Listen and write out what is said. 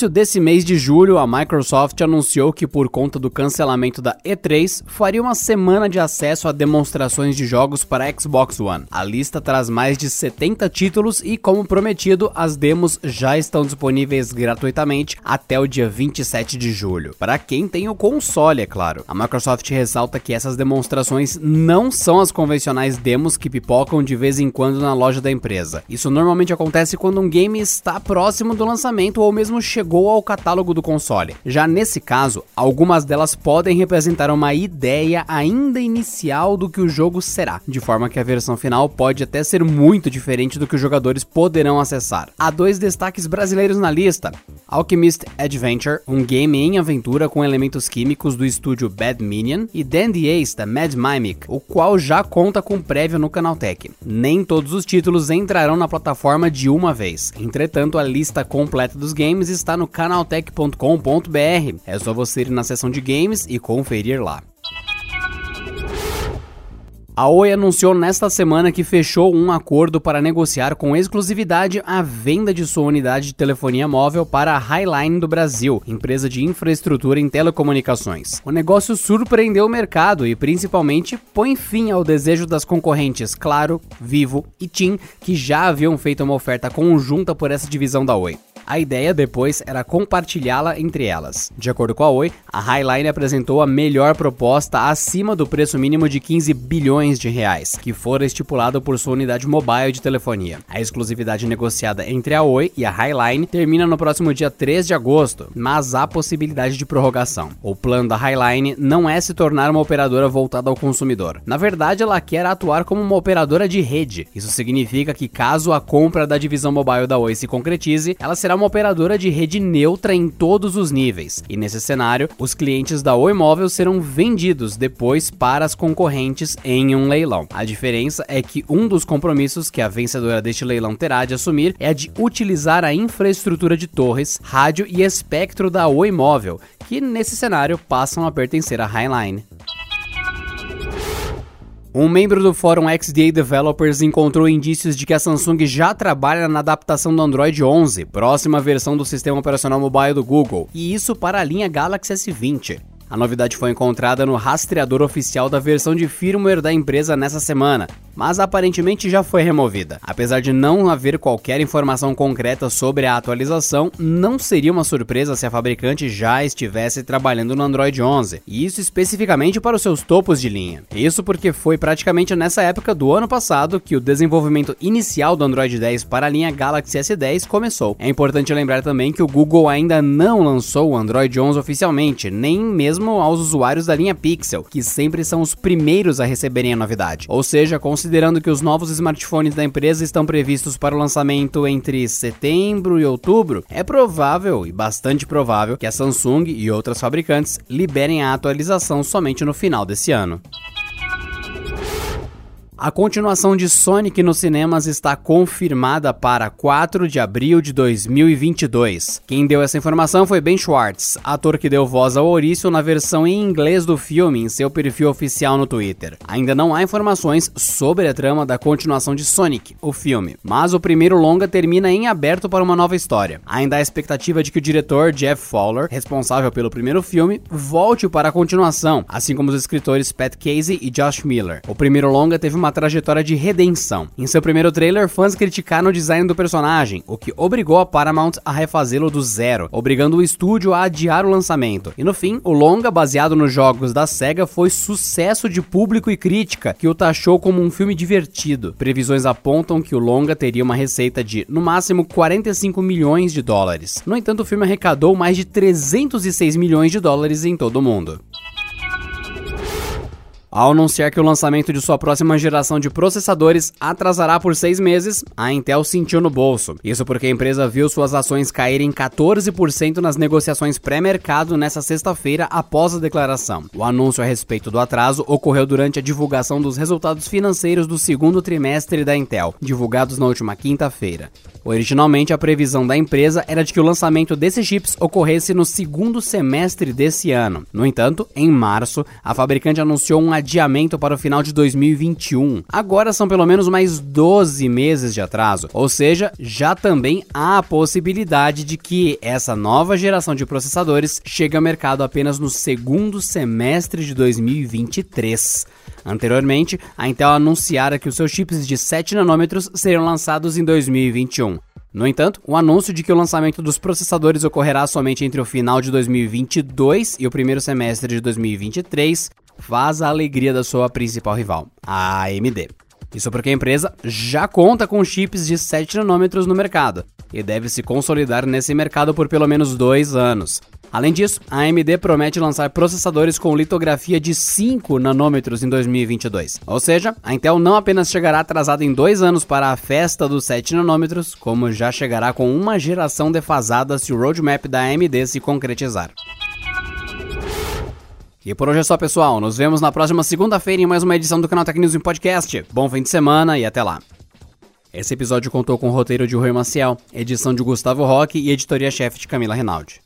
Início desse mês de julho, a Microsoft anunciou que, por conta do cancelamento da E3, faria uma semana de acesso a demonstrações de jogos para Xbox One. A lista traz mais de 70 títulos e, como prometido, as demos já estão disponíveis gratuitamente até o dia 27 de julho. Para quem tem o console, é claro. A Microsoft ressalta que essas demonstrações não são as convencionais demos que pipocam de vez em quando na loja da empresa. Isso normalmente acontece quando um game está próximo do lançamento ou mesmo mesmo chegou ao catálogo do console. Já nesse caso, algumas delas podem representar uma ideia ainda inicial do que o jogo será, de forma que a versão final pode até ser muito diferente do que os jogadores poderão acessar. Há dois destaques brasileiros na lista: Alchemist Adventure, um game em aventura com elementos químicos do estúdio Bad Minion, e Dandy Ace da Mad Mimic, o qual já conta com prévio no Canaltech. Nem todos os títulos entrarão na plataforma de uma vez. Entretanto, a lista completa dos games está no canaltech.com.br. É só você ir na seção de games e conferir lá. A Oi anunciou nesta semana que fechou um acordo para negociar com exclusividade a venda de sua unidade de telefonia móvel para a Highline do Brasil, empresa de infraestrutura em telecomunicações. O negócio surpreendeu o mercado e principalmente põe fim ao desejo das concorrentes Claro, Vivo e TIM, que já haviam feito uma oferta conjunta por essa divisão da Oi. A ideia depois era compartilhá-la entre elas. De acordo com a Oi, a Highline apresentou a melhor proposta acima do preço mínimo de 15 bilhões de reais, que fora estipulado por sua unidade mobile de telefonia. A exclusividade negociada entre a Oi e a Highline termina no próximo dia 3 de agosto, mas há possibilidade de prorrogação. O plano da Highline não é se tornar uma operadora voltada ao consumidor. Na verdade, ela quer atuar como uma operadora de rede. Isso significa que caso a compra da divisão mobile da Oi se concretize, ela será uma operadora de rede neutra em todos os níveis. E nesse cenário, os clientes da Oi Móvel serão vendidos depois para as concorrentes em um leilão. A diferença é que um dos compromissos que a vencedora deste leilão terá de assumir é a de utilizar a infraestrutura de torres, rádio e espectro da Oi Móvel, que nesse cenário passam a pertencer à Highline. Um membro do fórum XDA Developers encontrou indícios de que a Samsung já trabalha na adaptação do Android 11, próxima versão do sistema operacional mobile do Google, e isso para a linha Galaxy S20. A novidade foi encontrada no rastreador oficial da versão de firmware da empresa nessa semana, mas aparentemente já foi removida. Apesar de não haver qualquer informação concreta sobre a atualização, não seria uma surpresa se a fabricante já estivesse trabalhando no Android 11, e isso especificamente para os seus topos de linha. Isso porque foi praticamente nessa época do ano passado que o desenvolvimento inicial do Android 10 para a linha Galaxy S10 começou. É importante lembrar também que o Google ainda não lançou o Android 11 oficialmente, nem mesmo aos usuários da linha Pixel, que sempre são os primeiros a receberem a novidade. Ou seja, considerando considerando que os novos smartphones da empresa estão previstos para o lançamento entre setembro e outubro, é provável e bastante provável que a Samsung e outras fabricantes liberem a atualização somente no final desse ano. A continuação de Sonic nos cinemas está confirmada para 4 de abril de 2022. Quem deu essa informação foi Ben Schwartz, ator que deu voz ao Ouriço na versão em inglês do filme em seu perfil oficial no Twitter. Ainda não há informações sobre a trama da continuação de Sonic, o filme, mas o primeiro longa termina em aberto para uma nova história. Ainda há a expectativa de que o diretor Jeff Fowler, responsável pelo primeiro filme, volte para a continuação, assim como os escritores Pat Casey e Josh Miller. O primeiro longa teve uma uma trajetória de redenção. Em seu primeiro trailer, fãs criticaram o design do personagem, o que obrigou a Paramount a refazê-lo do zero, obrigando o estúdio a adiar o lançamento. E no fim, o longa, baseado nos jogos da SEGA, foi sucesso de público e crítica, que o taxou como um filme divertido. Previsões apontam que o longa teria uma receita de, no máximo, 45 milhões de dólares. No entanto, o filme arrecadou mais de 306 milhões de dólares em todo o mundo. Ao anunciar que o lançamento de sua próxima geração de processadores atrasará por seis meses, a Intel sentiu no bolso. Isso porque a empresa viu suas ações caírem 14% nas negociações pré-mercado nesta sexta-feira após a declaração. O anúncio a respeito do atraso ocorreu durante a divulgação dos resultados financeiros do segundo trimestre da Intel, divulgados na última quinta-feira. Originalmente, a previsão da empresa era de que o lançamento desses chips ocorresse no segundo semestre desse ano. No entanto, em março, a fabricante anunciou um adiamento para o final de 2021. Agora são pelo menos mais 12 meses de atraso, ou seja, já também há a possibilidade de que essa nova geração de processadores chegue ao mercado apenas no segundo semestre de 2023. Anteriormente, a Intel anunciara que os seus chips de 7 nanômetros seriam lançados em 2021. No entanto, o anúncio de que o lançamento dos processadores ocorrerá somente entre o final de 2022 e o primeiro semestre de 2023 faz a alegria da sua principal rival, a AMD. Isso porque a empresa já conta com chips de 7 nanômetros no mercado e deve se consolidar nesse mercado por pelo menos dois anos. Além disso, a AMD promete lançar processadores com litografia de 5 nanômetros em 2022. Ou seja, a Intel não apenas chegará atrasada em dois anos para a festa dos 7 nanômetros, como já chegará com uma geração defasada se o roadmap da AMD se concretizar. E por hoje é só, pessoal. Nos vemos na próxima segunda-feira em mais uma edição do canal Tech News em Podcast. Bom fim de semana e até lá. Esse episódio contou com o roteiro de Rui Maciel, edição de Gustavo Roque e editoria-chefe de Camila Reinaldi.